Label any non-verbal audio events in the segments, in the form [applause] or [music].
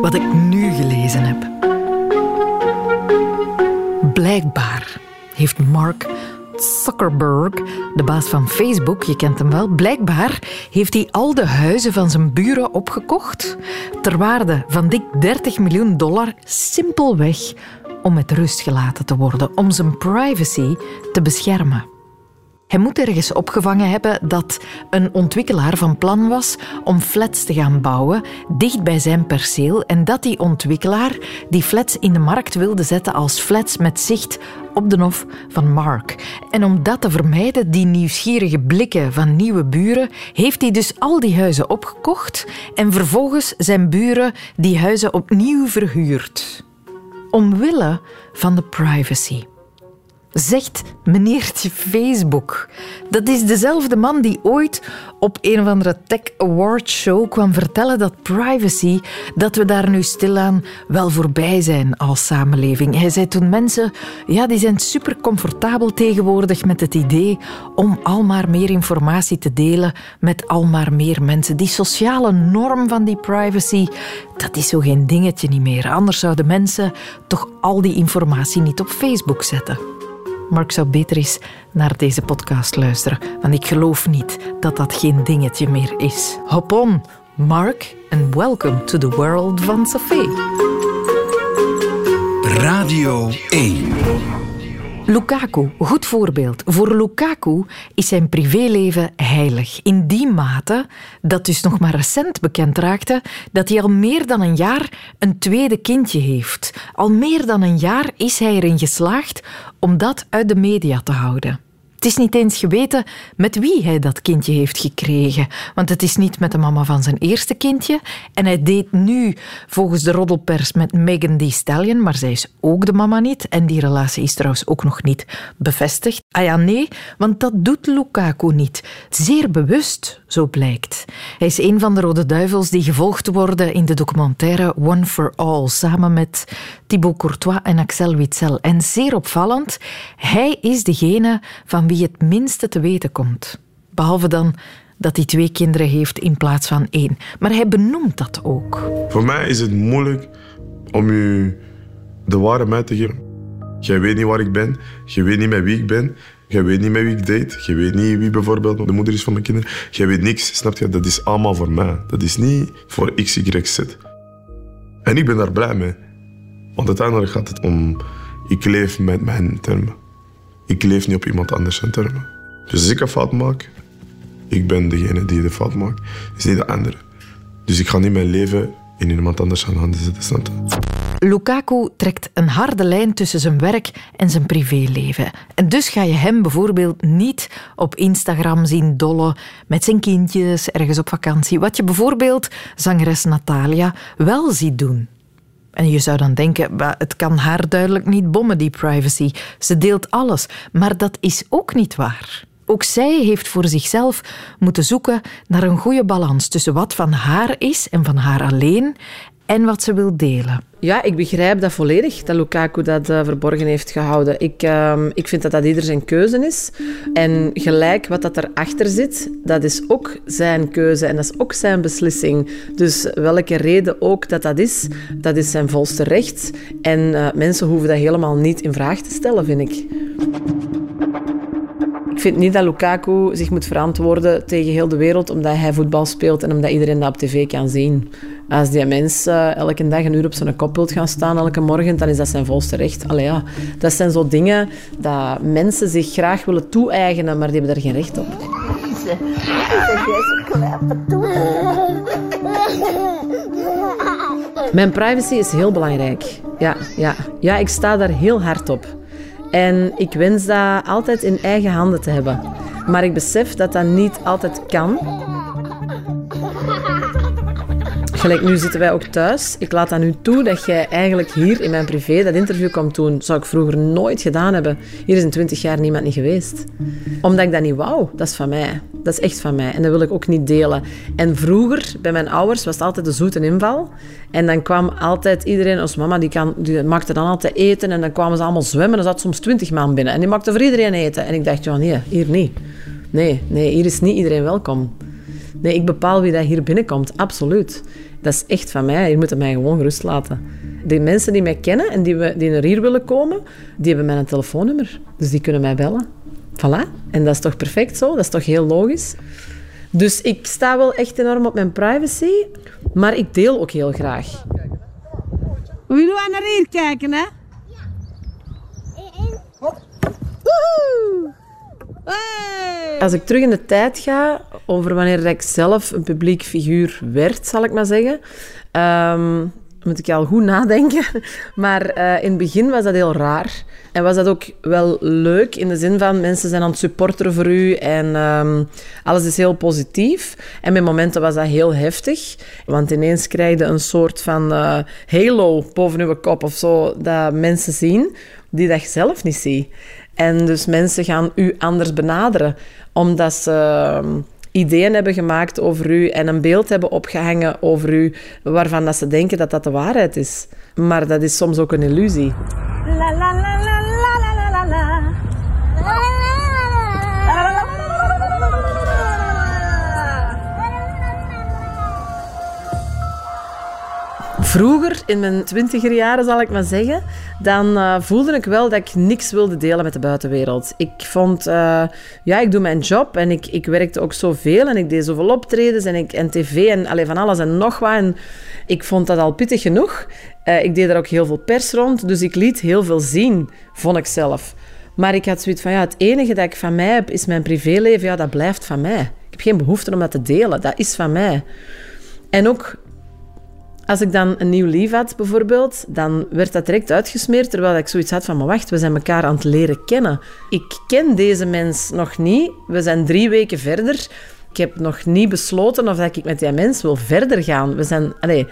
wat ik nu gelezen heb. Blijkbaar heeft Mark Zuckerberg, de baas van Facebook, je kent hem wel, blijkbaar heeft hij al de huizen van zijn buren opgekocht ter waarde van dik 30 miljoen dollar, simpelweg om met rust gelaten te worden, om zijn privacy te beschermen. Hij moet ergens opgevangen hebben dat een ontwikkelaar van plan was om flats te gaan bouwen dicht bij zijn perceel en dat die ontwikkelaar die flats in de markt wilde zetten als flats met zicht op de hof van Mark. En om dat te vermijden, die nieuwsgierige blikken van nieuwe buren, heeft hij dus al die huizen opgekocht en vervolgens zijn buren die huizen opnieuw verhuurd. Omwille van de privacy zegt meneertje Facebook. Dat is dezelfde man die ooit op een of andere Tech Award show kwam vertellen dat privacy, dat we daar nu stilaan wel voorbij zijn als samenleving. Hij zei toen mensen, ja, die zijn super comfortabel tegenwoordig met het idee om al maar meer informatie te delen met al maar meer mensen. Die sociale norm van die privacy, dat is zo geen dingetje niet meer. Anders zouden mensen toch al die informatie niet op Facebook zetten. Mark zou beter eens naar deze podcast luisteren, want ik geloof niet dat dat geen dingetje meer is. Hop on, Mark, and welcome to the world van Sophie. Radio 1 Lukaku, goed voorbeeld. Voor Lukaku is zijn privéleven heilig. In die mate dat dus nog maar recent bekend raakte dat hij al meer dan een jaar een tweede kindje heeft. Al meer dan een jaar is hij erin geslaagd om dat uit de media te houden. Het is niet eens geweten met wie hij dat kindje heeft gekregen. Want het is niet met de mama van zijn eerste kindje. En hij deed nu volgens de roddelpers met Megan Thee Stallion, maar zij is ook de mama niet. En die relatie is trouwens ook nog niet bevestigd. Ah ja, nee, want dat doet Lukaku niet. Zeer bewust, zo blijkt. Hij is een van de Rode Duivels die gevolgd worden in de documentaire One for All, samen met Thibaut Courtois en Axel Witsel. En zeer opvallend, hij is degene van wie het minste te weten komt. Behalve dan dat hij twee kinderen heeft in plaats van één. Maar hij benoemt dat ook. Voor mij is het moeilijk om u de waarheid te geven. Jij weet niet waar ik ben, je weet niet met wie ik ben, je weet niet met wie ik date, je weet niet wie bijvoorbeeld de moeder is van mijn kinderen. Jij weet niks, snap je? Dat is allemaal voor mij. Dat is niet voor x, y, z. En ik ben daar blij mee. Want uiteindelijk gaat het om, ik leef met mijn termen. Ik leef niet op iemand anders zijn termen. Dus als ik een fout maak, ik ben degene die de fout maakt. is niet de andere. Dus ik ga niet mijn leven in iemand anders aan handen zetten. Lukaku trekt een harde lijn tussen zijn werk en zijn privéleven. En dus ga je hem bijvoorbeeld niet op Instagram zien dollen met zijn kindjes ergens op vakantie. Wat je bijvoorbeeld zangeres Natalia wel ziet doen. En je zou dan denken, "Bah, het kan haar duidelijk niet bommen, die privacy. Ze deelt alles. Maar dat is ook niet waar. Ook zij heeft voor zichzelf moeten zoeken naar een goede balans tussen wat van haar is en van haar alleen en wat ze wil delen. Ja, ik begrijp dat volledig, dat Lukaku dat eh, verborgen heeft gehouden. Ik, ehm, ik vind dat dat ieder zijn keuze is. En gelijk wat dat erachter zit, dat is ook zijn keuze en dat is ook zijn beslissing. Dus welke reden ook dat dat is, dat is zijn volste recht. En eh, mensen hoeven dat helemaal niet in vraag te stellen, vind ik. Ik vind niet dat Lukaku zich moet verantwoorden tegen heel de wereld omdat hij voetbal speelt en omdat iedereen dat op tv kan zien. Als die mens eh, elke dag een uur op zijn kop wilt gaan staan, elke morgen, dan is dat zijn volste recht. Allee, ja. Dat zijn zo dingen dat mensen zich graag willen toe-eigenen, maar die hebben daar geen recht op. Mijn privacy is heel belangrijk. Ja, ja. ja, ik sta daar heel hard op. En ik wens dat altijd in eigen handen te hebben. Maar ik besef dat dat niet altijd kan. Gelijk nu zitten wij ook thuis. Ik laat aan u toe dat jij eigenlijk hier in mijn privé dat interview komt doen. Zou ik vroeger nooit gedaan hebben. Hier is in twintig jaar niemand niet geweest. Omdat ik dat niet wou. Dat is van mij. Dat is echt van mij. En dat wil ik ook niet delen. En vroeger, bij mijn ouders, was het altijd de zoete inval. En dan kwam altijd iedereen, als mama, die, kan, die maakte dan altijd eten. En dan kwamen ze allemaal zwemmen. Er zat soms twintig man binnen. En die maakte voor iedereen eten. En ik dacht, ja nee, hier niet. Nee, nee, hier is niet iedereen welkom. Nee, ik bepaal wie dat hier binnenkomt, absoluut. Dat is echt van mij. Je moet mij gewoon gerust laten. De mensen die mij kennen en die, we, die naar hier willen komen, die hebben mijn telefoonnummer. Dus die kunnen mij bellen. Voilà. En dat is toch perfect zo? Dat is toch heel logisch? Dus ik sta wel echt enorm op mijn privacy, maar ik deel ook heel graag. Willen we naar hier kijken, hè? Als ik terug in de tijd ga, over wanneer ik zelf een publiek figuur werd, zal ik maar zeggen, ehm, moet ik al goed nadenken. [laughs] Maar eh, in het begin was dat heel raar. En was dat ook wel leuk in de zin van mensen zijn aan het supporteren voor u en ehm, alles is heel positief. En met momenten was dat heel heftig, want ineens krijg je een soort van uh, halo boven uw kop of zo, dat mensen zien die dat je zelf niet ziet. En dus mensen gaan u anders benaderen, omdat ze ehm, ideeën hebben gemaakt over u en een beeld hebben opgehangen over u, waarvan dat ze denken dat dat de waarheid is. Maar dat is soms ook een illusie. Vroeger, in mijn twintiger jaren zal ik maar zeggen, dan uh, voelde ik wel dat ik niks wilde delen met de buitenwereld. Ik vond, uh, ja, ik doe mijn job en ik, ik werkte ook zoveel en ik deed zoveel optredens en, ik, en tv en allee, van alles en nog wat. En ik vond dat al pittig genoeg. Uh, ik deed er ook heel veel pers rond, dus ik liet heel veel zien, vond ik zelf. Maar ik had zoiets van, ja, het enige dat ik van mij heb, is mijn privéleven. Ja, dat blijft van mij. Ik heb geen behoefte om dat te delen. Dat is van mij. En ook als ik dan een nieuw lief had, bijvoorbeeld, dan werd dat direct uitgesmeerd, terwijl ik zoiets had van, maar wacht, we zijn elkaar aan het leren kennen. Ik ken deze mens nog niet. We zijn drie weken verder. Ik heb nog niet besloten of ik met die mens wil verder gaan. We zijn, allez,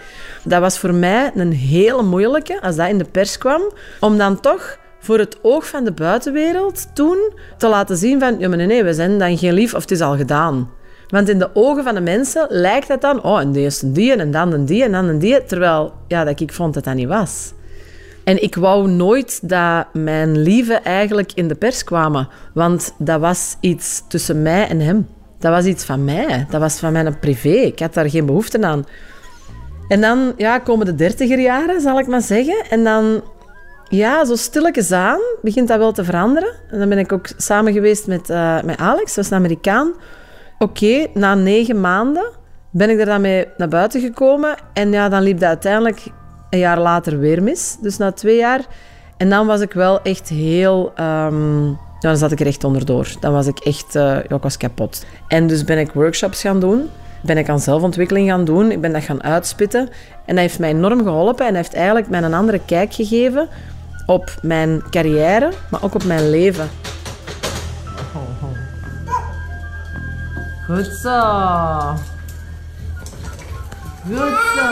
dat was voor mij een hele moeilijke, als dat in de pers kwam, om dan toch voor het oog van de buitenwereld toen te laten zien van, ja, nee, nee, we zijn dan geen lief of het is al gedaan. Want in de ogen van de mensen lijkt het dan, oh, en deze die en dan een die en dan een die. Terwijl ja, dat ik vond dat dat niet was. En ik wou nooit dat mijn lieve eigenlijk in de pers kwamen. Want dat was iets tussen mij en hem. Dat was iets van mij. Dat was van mijn privé. Ik had daar geen behoefte aan. En dan ja, komen de dertiger jaren, zal ik maar zeggen. En dan, ja, zo stilletjes aan, begint dat wel te veranderen. En dan ben ik ook samen geweest met, uh, met Alex, dat een Amerikaan. Oké, na negen maanden ben ik er dan mee naar buiten gekomen. En ja, dan liep dat uiteindelijk een jaar later weer mis. Dus na twee jaar. En dan was ik wel echt heel... Um, ja, dan zat ik er echt onderdoor. Dan was ik echt... Uh, ja, ik was kapot. En dus ben ik workshops gaan doen. Ben ik aan zelfontwikkeling gaan doen. Ik ben dat gaan uitspitten. En dat heeft mij enorm geholpen. En heeft eigenlijk mij een andere kijk gegeven op mijn carrière, maar ook op mijn leven. Goed zo. Goed zo.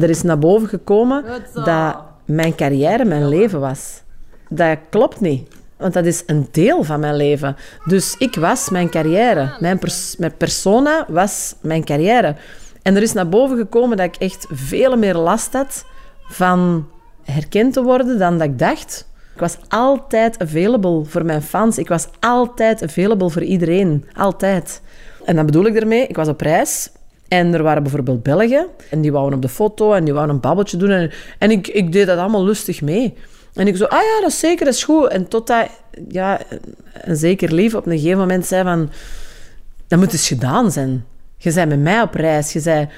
Er is naar boven gekomen dat mijn carrière mijn leven was. Dat klopt niet. Want dat is een deel van mijn leven. Dus ik was mijn carrière. Mijn, pers mijn persona was mijn carrière. En er is naar boven gekomen dat ik echt veel meer last had van herkend te worden dan dat ik dacht. Ik was altijd available voor mijn fans. Ik was altijd available voor iedereen. Altijd. En dan bedoel ik ermee, ik was op reis en er waren bijvoorbeeld Belgen en die wouden op de foto en die wouden een babbeltje doen. En, en ik, ik deed dat allemaal lustig mee. En ik zo, ah ja, dat is zeker, dat is goed. En totdat, ja, een zeker lief op een gegeven moment zei van, dat moet eens gedaan zijn. Je bent met mij op reis. Je zei...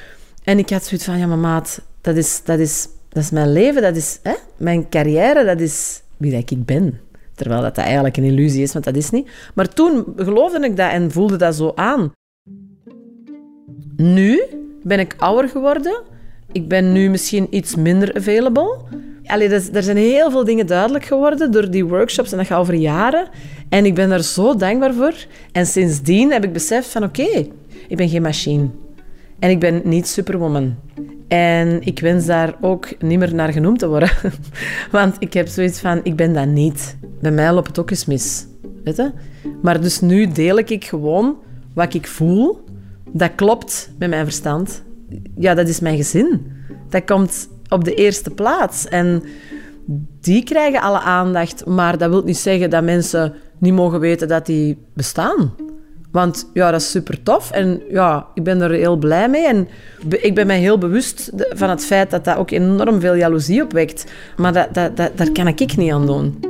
En ik had zoiets van, ja, maar dat is, dat is, dat is mijn leven, dat is hè? mijn carrière, dat is wie dat ik ben. Terwijl dat, eigenlijk een illusie is, want dat is niet. Maar toen geloofde ik dat en voelde dat zo aan. Nu ben ik ouder geworden. Ik ben nu misschien iets minder available. Allee, er zijn heel veel dingen duidelijk geworden door die workshops en dat gaat over jaren. En ik ben daar zo dankbaar voor. En sindsdien heb ik beseft van oké, ik ben geen machine. En ik ben niet superwoman. En ik wens daar ook niet meer naar genoemd te worden. [laughs] Want ik heb zoiets van, ik ben dat niet. Bij mij loopt het ook eens mis. Weet je? Maar dus nu deel ik gewoon wat ik voel. Dat klopt met mijn verstand. Ja, dat is mijn gezin. Dat komt op de eerste plaats. En die krijgen alle aandacht. Maar dat wil niet zeggen dat mensen niet mogen weten dat die bestaan. Want ja, dat is super tof en ja, ik ben er heel blij mee. En ik ben mij heel bewust van het feit dat dat ook enorm veel jaloezie opwekt. Maar dat, dat, dat, daar kan ik niet aan doen.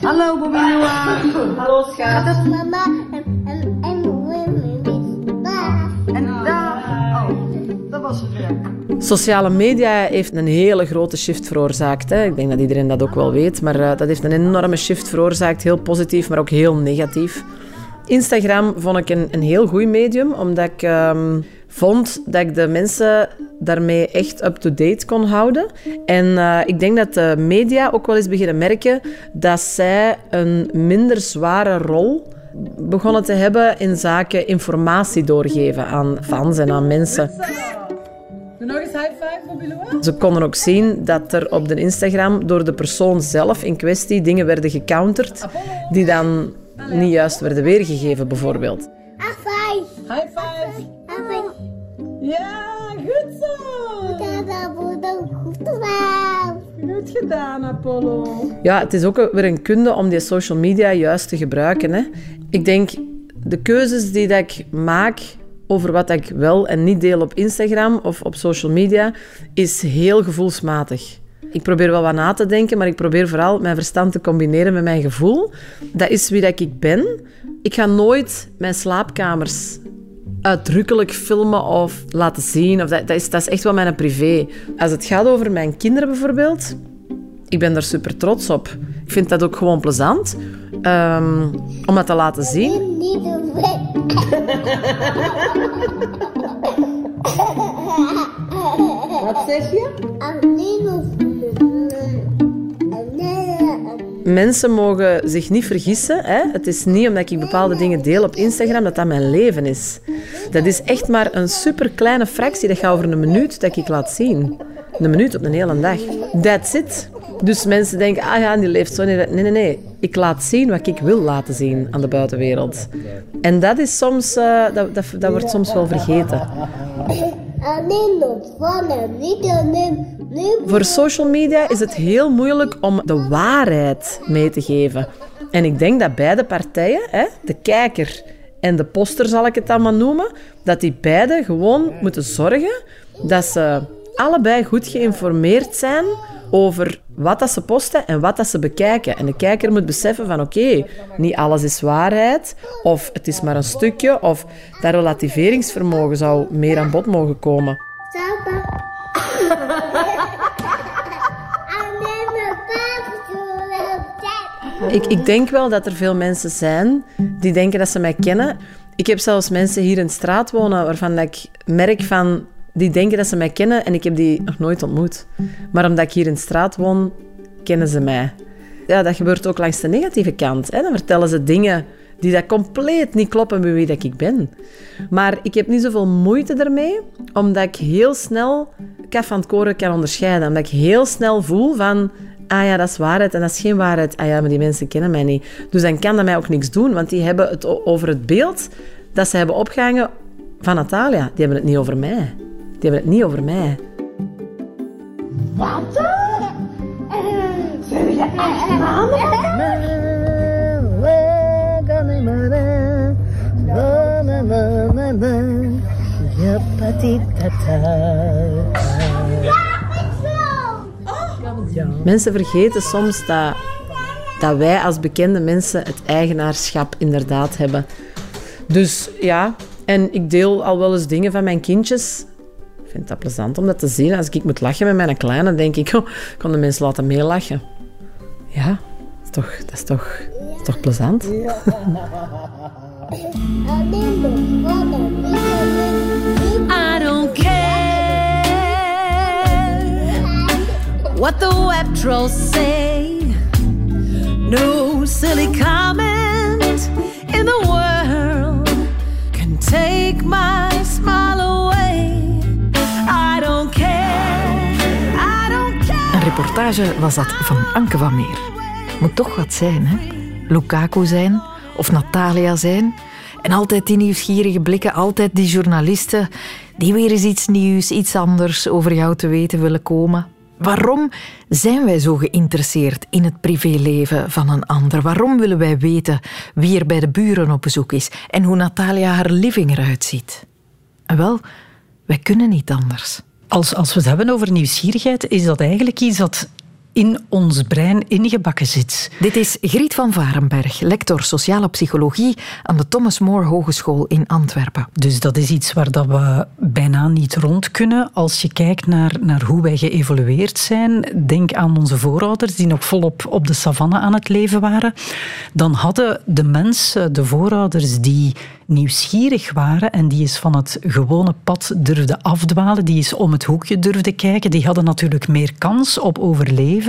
Hallo Bobby Noah. Hallo schat. Mama en, en, en En daar. Oh, dat was het weer. Sociale media heeft een hele grote shift veroorzaakt. Hè. Ik denk dat iedereen dat ook wel weet. Maar eh, dat heeft een enorme shift veroorzaakt. Heel positief, maar ook heel negatief. Instagram vond ik een, een heel goed medium, omdat ik ehm, vond dat ik de mensen daarmee echt up-to-date kon houden. En eh, ik denk dat de media ook wel eens beginnen merken dat zij een minder zware rol begonnen te hebben in zaken informatie doorgeven aan fans en aan mensen. Nog eens high five, Noah. Ze konden ook zien dat er op de Instagram door de persoon zelf in kwestie dingen werden gecounterd die dan niet juist werden weergegeven, bijvoorbeeld. Afai. High five. Afai. Ja, goed zo. Goed gedaan, Apollo. Ja, het is ook weer een kunde om die social media juist te gebruiken. Hè. Ik denk, de keuzes die dat ik maak over wat ik wel en niet deel op Instagram of op social media, is heel gevoelsmatig. Ik probeer wel wat na te denken, maar ik probeer vooral mijn verstand te combineren met mijn gevoel. Dat is wie dat ik ben. Ik ga nooit mijn slaapkamers uitdrukkelijk filmen of laten zien. Of dat, dat, is, dat is echt wel mijn privé. Als het gaat over mijn kinderen bijvoorbeeld, ik ben daar super trots op. Ik vind dat ook gewoon plezant ehm, om dat te laten zien. Niet. Wat zeg je? Alleen Mensen mogen zich niet vergissen. Hè? Het is niet omdat ik bepaalde dingen deel op Instagram dat dat mijn leven is. Dat is echt maar een super kleine fractie. Dat gaat over een minuut dat ik laat zien. Een minuut op een hele dag. That's it. Dus mensen denken, ah ja, die leeft zo. Nee, nee, nee. nee. Ik laat zien wat ik wil laten zien aan de buitenwereld. En dat is soms, eh, dat, dat, wordt soms wel vergeten. Alleen nog van hem. Niet. Voor social media is het heel moeilijk om de waarheid mee te geven. En ik denk dat beide partijen, hè, de kijker en de poster zal ik het dan maar noemen, dat die beide gewoon moeten zorgen dat ze allebei goed geïnformeerd zijn over wat dat ze posten en wat dat ze bekijken. En de kijker moet beseffen van oké, niet alles is waarheid, of het is maar een stukje, of dat relativeringsvermogen zou meer aan bod mogen komen. [laughs] Ik, ik denk wel dat er veel mensen zijn die denken dat ze mij kennen. Ik heb zelfs mensen hier in de straat wonen waarvan ik merk van... Die denken dat ze mij kennen en ik heb die nog nooit ontmoet. Maar omdat ik hier in de straat woon, kennen ze mij. Ja, dat gebeurt ook langs de negatieve kant. Hè. Dan vertellen ze dingen die dat compleet niet kloppen met wie dat ik ben. Maar ik heb niet zoveel moeite ermee, omdat ik heel snel kaf van het koren kan onderscheiden. Omdat ik heel snel voel van... Ah ja, dat is waarheid en dat is geen waarheid. Ah ja, maar die mensen kennen mij niet. Dus dan kan dat mij ook niks doen, want die hebben het over het beeld dat ze hebben opgehangen van Natalia. Die hebben het niet over mij. Die hebben het niet over mij. Mensen vergeten soms dat, dat wij als bekende mensen het eigenaarschap inderdaad hebben. Dus ja, en ik deel al wel eens dingen van mijn kindjes. Ik vind dat plezant om dat te zien. Als ik moet lachen met mijn kleine, denk ik, oh, ik kan de mensen laten meelachen. Ja, toch, dat is toch, is toch plezant? Alleen. I don't care what the web trolls say. No silly comment in the world can take my smile away. I don't care. I don't care. Een reportage was dat van Anke van Meer. Moet toch wat zijn, hè? Lukaku zijn of Natalia zijn. En altijd die nieuwsgierige blikken, altijd die journalisten die weer eens iets nieuws, iets anders over jou te weten willen komen. Waarom zijn wij zo geïnteresseerd in het privéleven van een ander? Waarom willen wij weten wie er bij de buren op bezoek is en hoe Natalia haar living eruit ziet? En wel, wij kunnen niet anders. Als, als we het hebben over nieuwsgierigheid, is dat eigenlijk iets dat in ons brein ingebakken zit. Dit is Griet van Varenberg, lector sociale psychologie aan de Thomas More Hogeschool in Antwerpen. Dus dat is iets waar dat we bijna niet rond kunnen. Als je kijkt naar, naar hoe wij geëvolueerd zijn, denk aan onze voorouders die nog volop op de savanne aan het leven waren. Dan hadden de mensen, de voorouders die nieuwsgierig waren en die eens van het gewone pad durfden afdwalen, die eens om het hoekje durfden kijken, die hadden natuurlijk meer kans op overleven,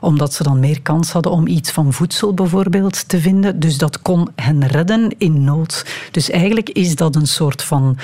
omdat ze dan meer kans hadden om iets van voedsel bijvoorbeeld te vinden. Dus dat kon hen redden in nood. Dus eigenlijk is dat een soort van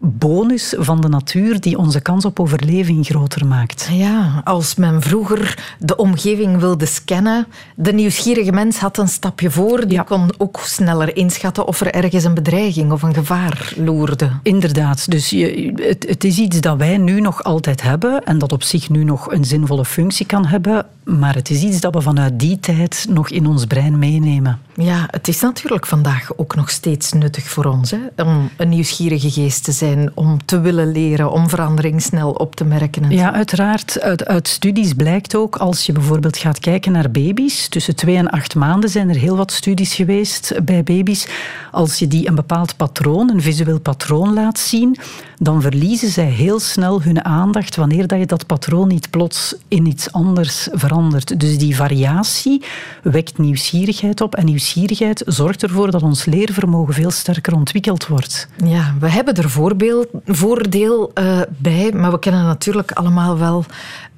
bonus van de natuur die onze kans op overleving groter maakt. Ja, als men vroeger de omgeving wilde scannen, de nieuwsgierige mens had een stapje voor. Die Ja. kon ook sneller inschatten of er ergens een bedreiging of een gevaar loerde. Inderdaad, dus je, het, het is iets dat wij nu nog altijd hebben en dat op zich nu nog een zinvolle functie kan hebben, maar het is iets dat we vanuit die tijd nog in ons brein meenemen. Ja, het is natuurlijk vandaag ook nog steeds nuttig voor ons hè, om een nieuwsgierige geest te zijn, om te willen leren, om verandering snel op te merken. en zo. Ja, uiteraard. Uit, uit studies blijkt ook, als je bijvoorbeeld gaat kijken naar baby's, tussen twee en acht maanden zijn er heel wat studies geweest bij baby's. Als je die een bepaald patroon, een visueel patroon laat zien, dan verliezen zij heel snel hun aandacht wanneer dat je dat patroon niet plots in iets anders verandert. Dus die variatie wekt nieuwsgierigheid op en nieuwsgierigheid zorgt ervoor dat ons leervermogen veel sterker ontwikkeld wordt. Ja, we hebben er voorbeeld, voordeel eh, bij, maar we kennen natuurlijk allemaal wel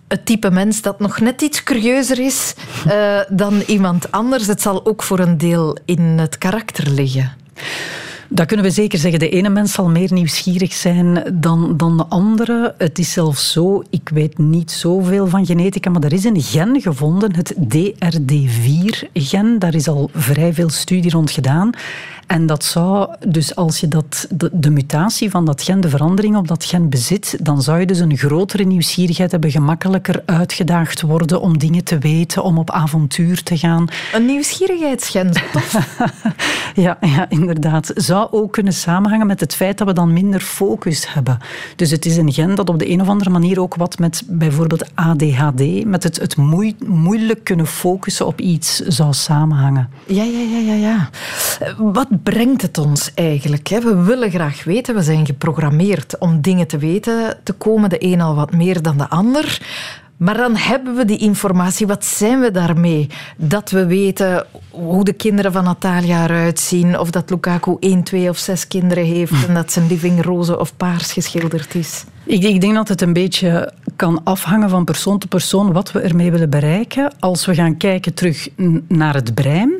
het type mens dat nog net iets curieuzer is eh, dan iemand anders. Het zal ook voor een deel in het karakter liggen. Dat kunnen we zeker zeggen. De ene mens zal meer nieuwsgierig zijn dan, dan de andere. Het is zelfs zo, ik weet niet zoveel van genetica, maar er is een gen gevonden, het DRD4-gen. Daar is al vrij veel studie rond gedaan. En dat zou, dus als je dat, de, de mutatie van dat gen, de verandering op dat gen bezit, dan zou je dus een grotere nieuwsgierigheid hebben, gemakkelijker uitgedaagd worden om dingen te weten, om op avontuur te gaan. Een nieuwsgierigheidsgen, tof. [laughs] Ja, ja, inderdaad. Zou ook kunnen samenhangen met het feit dat we dan minder focus hebben. Dus het is een gen dat op de een of andere manier ook wat met bijvoorbeeld ADHD, met het, het moei- moeilijk kunnen focussen op iets zou samenhangen. Ja, ja, ja, ja, ja. Wat brengt het ons eigenlijk? Hè? We willen graag weten, we zijn geprogrammeerd om dingen te weten te komen, de een al wat meer dan de ander. Maar dan hebben we die informatie. Wat zijn we daarmee? Dat we weten hoe de kinderen van Natalia eruit zien. Of dat Lukaku één, twee of zes kinderen heeft. En dat zijn living roze of paars geschilderd is. Ik, ik denk dat het een beetje kan afhangen van persoon tot persoon wat we ermee willen bereiken. Als we gaan kijken terug naar het brein.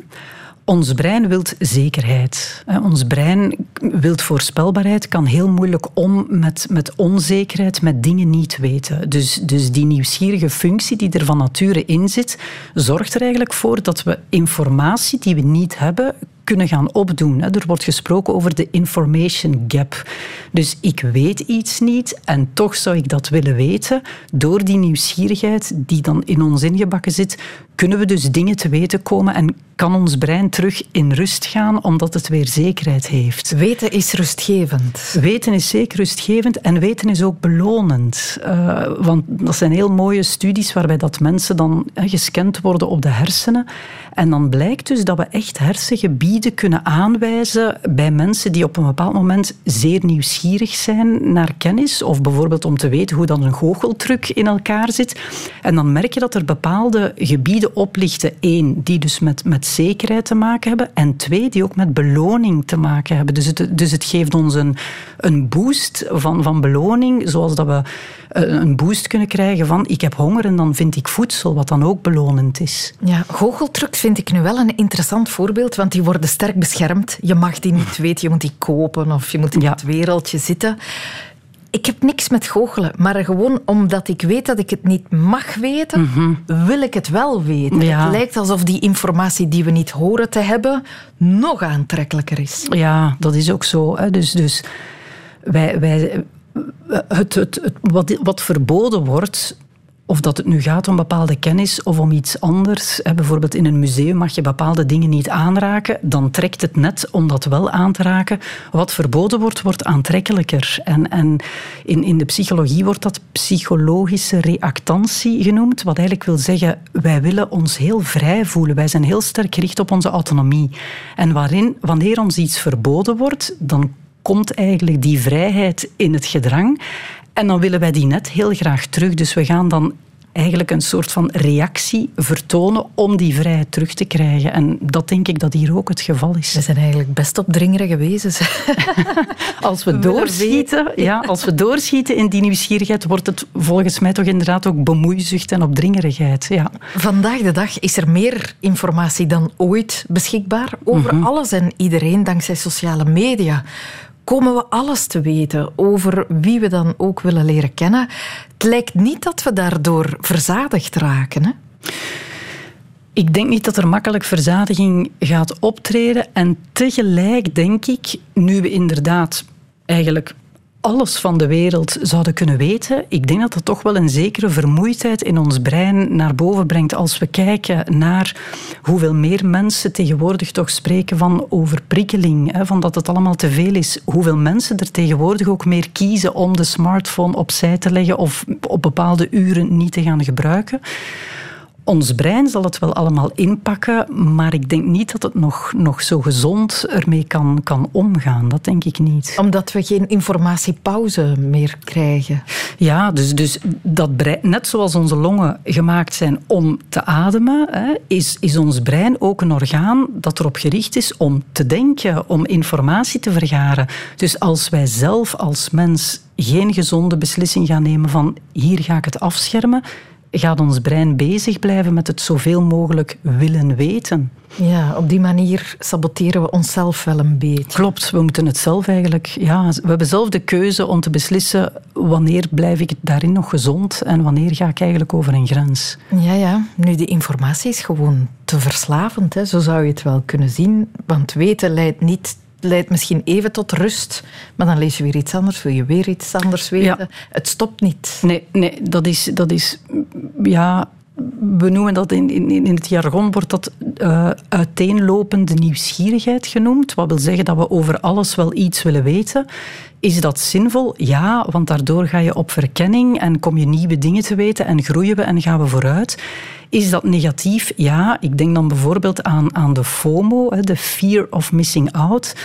Ons brein wil zekerheid. Ons brein wil voorspelbaarheid, kan heel moeilijk om met, met onzekerheid, met dingen niet weten. Dus, dus die nieuwsgierige functie die er van nature in zit, zorgt er eigenlijk voor dat we informatie die we niet hebben, kunnen gaan opdoen. Er wordt gesproken over de information gap. Dus ik weet iets niet en toch zou ik dat willen weten. Door die nieuwsgierigheid die dan in ons ingebakken zit, kunnen we dus dingen te weten komen en kan ons brein terug in rust gaan omdat het weer zekerheid heeft. Weten is rustgevend. Weten is zeker rustgevend en weten is ook belonend. Eh, want dat zijn heel mooie studies waarbij dat mensen dan gescand worden op de hersenen. En dan blijkt dus dat we echt hersengebieden kunnen aanwijzen bij mensen die op een bepaald moment zeer nieuwsgierig zijn naar kennis. Of bijvoorbeeld om te weten hoe dan een goocheltruc in elkaar zit. En dan merk je dat er bepaalde gebieden oplichten. Eén, die dus met, met zekerheid te maken hebben. En twee, die ook met beloning te maken hebben. Dus het, dus het geeft ons een, een boost van, van beloning, zoals dat we eh, een boost kunnen krijgen van ik heb honger en dan vind ik voedsel, wat dan ook belonend is. Ja, goocheltrucs vind ik nu wel een interessant voorbeeld, want die worden sterk beschermd. Je mag die niet weten, je moet die kopen of je moet in Ja. het wereldje zitten. Ik heb niks met goochelen, maar gewoon omdat ik weet dat ik het niet mag weten, wil ik het wel weten. Ja. Het lijkt alsof die informatie die we niet horen te hebben nog aantrekkelijker is. Ja, dat is ook zo. Hè. Dus, dus wij, wij, het, het, het, wat, wat verboden wordt Of dat het nu gaat om bepaalde kennis of om iets anders. Bijvoorbeeld in een museum mag je bepaalde dingen niet aanraken. Dan trekt het net om dat wel aan te raken. Wat verboden wordt, wordt aantrekkelijker. En, en in, in de psychologie wordt dat psychologische reactantie genoemd. Wat eigenlijk wil zeggen, wij willen ons heel vrij voelen. Wij zijn heel sterk gericht op onze autonomie. En waarin, wanneer ons iets verboden wordt, dan komt eigenlijk die vrijheid in het gedrang. En dan willen wij die net heel graag terug. Dus we gaan dan eigenlijk een soort van reactie vertonen om die vrijheid terug te krijgen. En dat denk ik dat hier ook het geval is. We zijn eigenlijk best opdringerige wezens. [laughs] Als we doorschieten, ja, als we doorschieten in die nieuwsgierigheid, wordt het volgens mij toch inderdaad ook bemoeizucht en opdringerigheid. Ja. Vandaag de dag is er meer informatie dan ooit beschikbaar over alles en iedereen dankzij sociale media komen we alles te weten over wie we dan ook willen leren kennen. Het lijkt niet dat we daardoor verzadigd raken. Hè? Ik denk niet dat er makkelijk verzadiging gaat optreden. En tegelijk denk ik, nu we inderdaad eigenlijk alles van de wereld zouden kunnen weten, ik denk dat dat toch wel een zekere vermoeidheid in ons brein naar boven brengt als we kijken naar hoeveel meer mensen tegenwoordig toch spreken van overprikkeling, van dat het allemaal te veel is. Hoeveel mensen er tegenwoordig ook meer kiezen om de smartphone opzij te leggen of op bepaalde uren niet te gaan gebruiken. Ons brein zal het wel allemaal inpakken, maar ik denk niet dat het nog, nog zo gezond ermee kan, kan omgaan. Dat denk ik niet. Omdat we geen informatiepauze meer krijgen. Ja, dus, dus dat brein, net zoals onze longen gemaakt zijn om te ademen, hè, is, is ons brein ook een orgaan dat erop gericht is om te denken, om informatie te vergaren. Dus als wij zelf als mens geen gezonde beslissing gaan nemen van hier ga ik het afschermen, gaat ons brein bezig blijven met het zoveel mogelijk willen weten. Ja, op die manier saboteren we onszelf wel een beetje. Klopt, we moeten het zelf eigenlijk... Ja, we hebben zelf de keuze om te beslissen wanneer blijf ik daarin nog gezond en wanneer ga ik eigenlijk over een grens. Ja, ja. Nu, die informatie is gewoon te verslavend. Hè. Zo zou je het wel kunnen zien. Want weten leidt niet leidt misschien even tot rust, maar dan lees je weer iets anders, wil je weer iets anders weten. Ja. Het stopt niet. Nee, nee dat, is, dat is... Ja, we noemen dat in, in, in het jargon, wordt dat uh, uiteenlopende nieuwsgierigheid genoemd. Wat wil zeggen dat we over alles wel iets willen weten. Is dat zinvol? Ja, want daardoor ga je op verkenning en kom je nieuwe dingen te weten en groeien we en gaan we vooruit. Is dat negatief? Ja, ik denk dan bijvoorbeeld aan, aan de FOMO, de fear of missing out.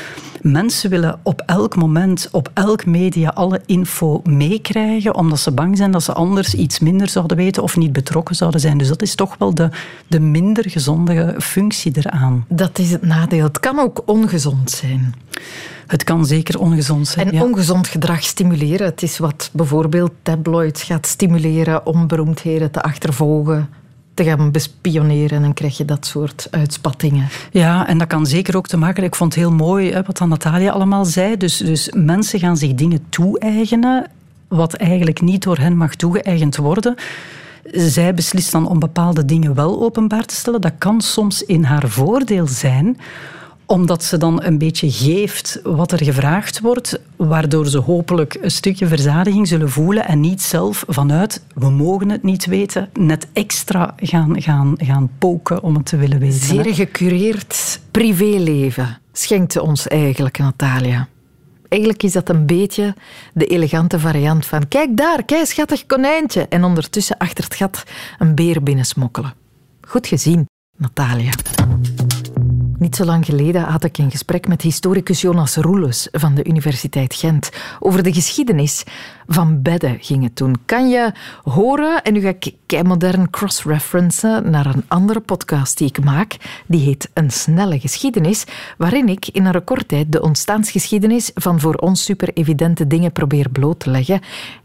Mensen willen op elk moment, op elk media alle info meekrijgen, omdat ze bang zijn dat ze anders iets minder zouden weten of niet betrokken zouden zijn. Dus dat is toch wel de, de minder gezonde functie eraan. Dat is het nadeel. Het kan ook ongezond zijn. Het kan zeker ongezond zijn. En ja. ongezond gedrag stimuleren. Het is wat bijvoorbeeld tabloids gaat stimuleren om beroemdheden te achtervolgen te gaan bespioneren en dan krijg je dat soort uitspattingen. Ja, en dat kan zeker ook te maken... Ik vond het heel mooi hè, wat Natalia allemaal zei. Dus, dus mensen gaan zich dingen toe-eigenen wat eigenlijk niet door hen mag toegeëigend worden. Zij beslist dan om bepaalde dingen wel openbaar te stellen. Dat kan soms in haar voordeel zijn omdat ze dan een beetje geeft wat er gevraagd wordt, waardoor ze hopelijk een stukje verzadiging zullen voelen en niet zelf vanuit we mogen het niet weten, net extra gaan, gaan, gaan poken om het te willen weten. Zeer gecureerd privéleven schenkt ze ons eigenlijk, Natalia. Eigenlijk is dat een beetje de elegante variant van kijk daar, kijk schattig konijntje en ondertussen achter het gat een beer binnensmokkelen. Goed gezien, Natalia. Niet zo lang geleden had ik een gesprek met historicus Jonas Roeles van de Universiteit Gent. Over de geschiedenis van bedden ging het toen. Kan je horen, en nu ga ik modern cross-referencen naar een andere podcast die ik maak. Die heet Een snelle geschiedenis, waarin ik in een recordtijd de ontstaansgeschiedenis van voor ons super evidente dingen probeer bloot te leggen.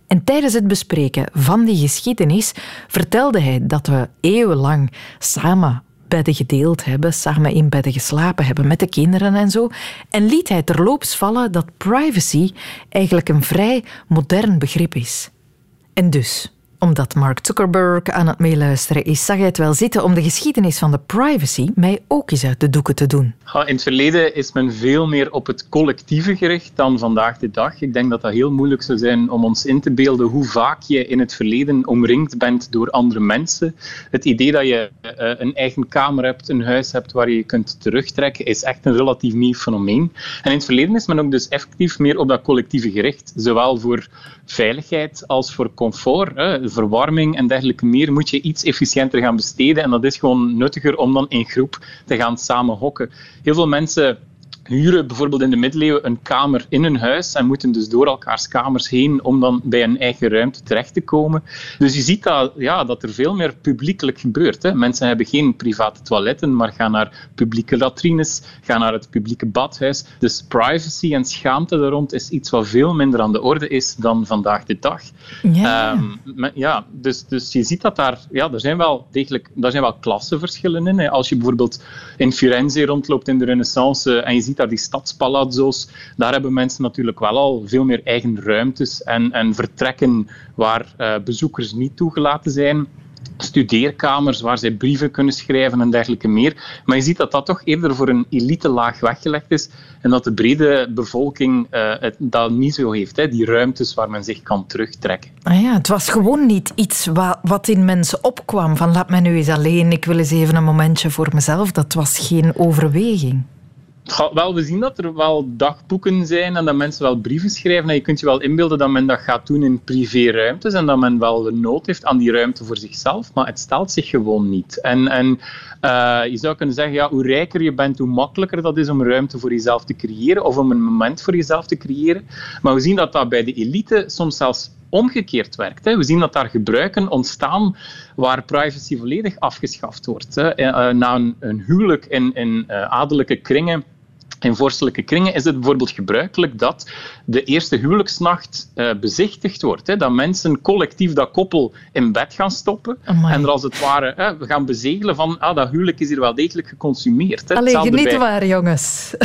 En tijdens het bespreken van die geschiedenis vertelde hij dat we eeuwenlang samen bedden gedeeld hebben, samen in bedden geslapen hebben met de kinderen en zo. En liet hij terloops vallen dat privacy eigenlijk een vrij modern begrip is. En dus, Omdat Mark Zuckerberg aan het meeluisteren is, zag hij het wel zitten om de geschiedenis van de privacy mij ook eens uit de doeken te doen. In het verleden is men veel meer op het collectieve gericht dan vandaag de dag. Ik denk dat dat heel moeilijk zou zijn om ons in te beelden hoe vaak je in het verleden omringd bent door andere mensen. Het idee dat je uh, een eigen kamer hebt, een huis hebt waar je je kunt terugtrekken, is echt een relatief nieuw fenomeen. En in het verleden is men ook dus effectief meer op dat collectieve gericht. Zowel voor veiligheid als voor comfort, hè, verwarming en dergelijke meer, moet je iets efficiënter gaan besteden. En dat is gewoon nuttiger om dan in groep te gaan samen hokken. Heel veel mensen huren bijvoorbeeld in de middeleeuwen een kamer in een huis en moeten dus door elkaars kamers heen om dan bij een eigen ruimte terecht te komen. Dus je ziet dat, ja, dat er veel meer publiekelijk gebeurt. Hè. Mensen hebben geen private toiletten, maar gaan naar publieke latrines, gaan naar het publieke badhuis. Dus privacy en schaamte daar rond is iets wat veel minder aan de orde is dan vandaag de dag. Ja, um, ja dus, dus je ziet dat daar, ja, er zijn wel degelijk, daar zijn wel klassenverschillen in. Hè. Als je bijvoorbeeld in Firenze rondloopt in de Renaissance en je ziet die stadspalazzo's, daar hebben mensen natuurlijk wel al veel meer eigen ruimtes en, en vertrekken waar uh, bezoekers niet toegelaten zijn studeerkamers waar zij brieven kunnen schrijven en dergelijke meer. Maar je ziet dat dat toch eerder voor een elite laag weggelegd is en dat de brede bevolking uh, het, dat niet zo heeft. Hè, die ruimtes waar men zich kan terugtrekken. Ah ja, het was gewoon niet iets wat in mensen opkwam van laat mij nu eens alleen, ik wil eens even een momentje voor mezelf. Dat was geen overweging. Wel, we zien dat er wel dagboeken zijn en dat mensen wel brieven schrijven. En je kunt je wel inbeelden dat men dat gaat doen in privéruimtes en dat men wel de nood heeft aan die ruimte voor zichzelf, maar het stelt zich gewoon niet. En, en uh, je zou kunnen zeggen, ja, hoe rijker je bent, hoe makkelijker dat is om ruimte voor jezelf te creëren of om een moment voor jezelf te creëren. Maar we zien dat dat bij de elite soms zelfs omgekeerd werkt. We zien dat daar gebruiken ontstaan waar privacy volledig afgeschaft wordt. Na een huwelijk in, in adellijke kringen in vorstelijke kringen is het bijvoorbeeld gebruikelijk dat de eerste huwelijksnacht uh, bezichtigd wordt. Hè, dat mensen collectief dat koppel in bed gaan stoppen Amai. en er als het ware hè, we gaan bezegelen van ah, dat huwelijk is hier wel degelijk geconsumeerd. Hè. Allee, Hetzelfde geniet bij- waar, jongens.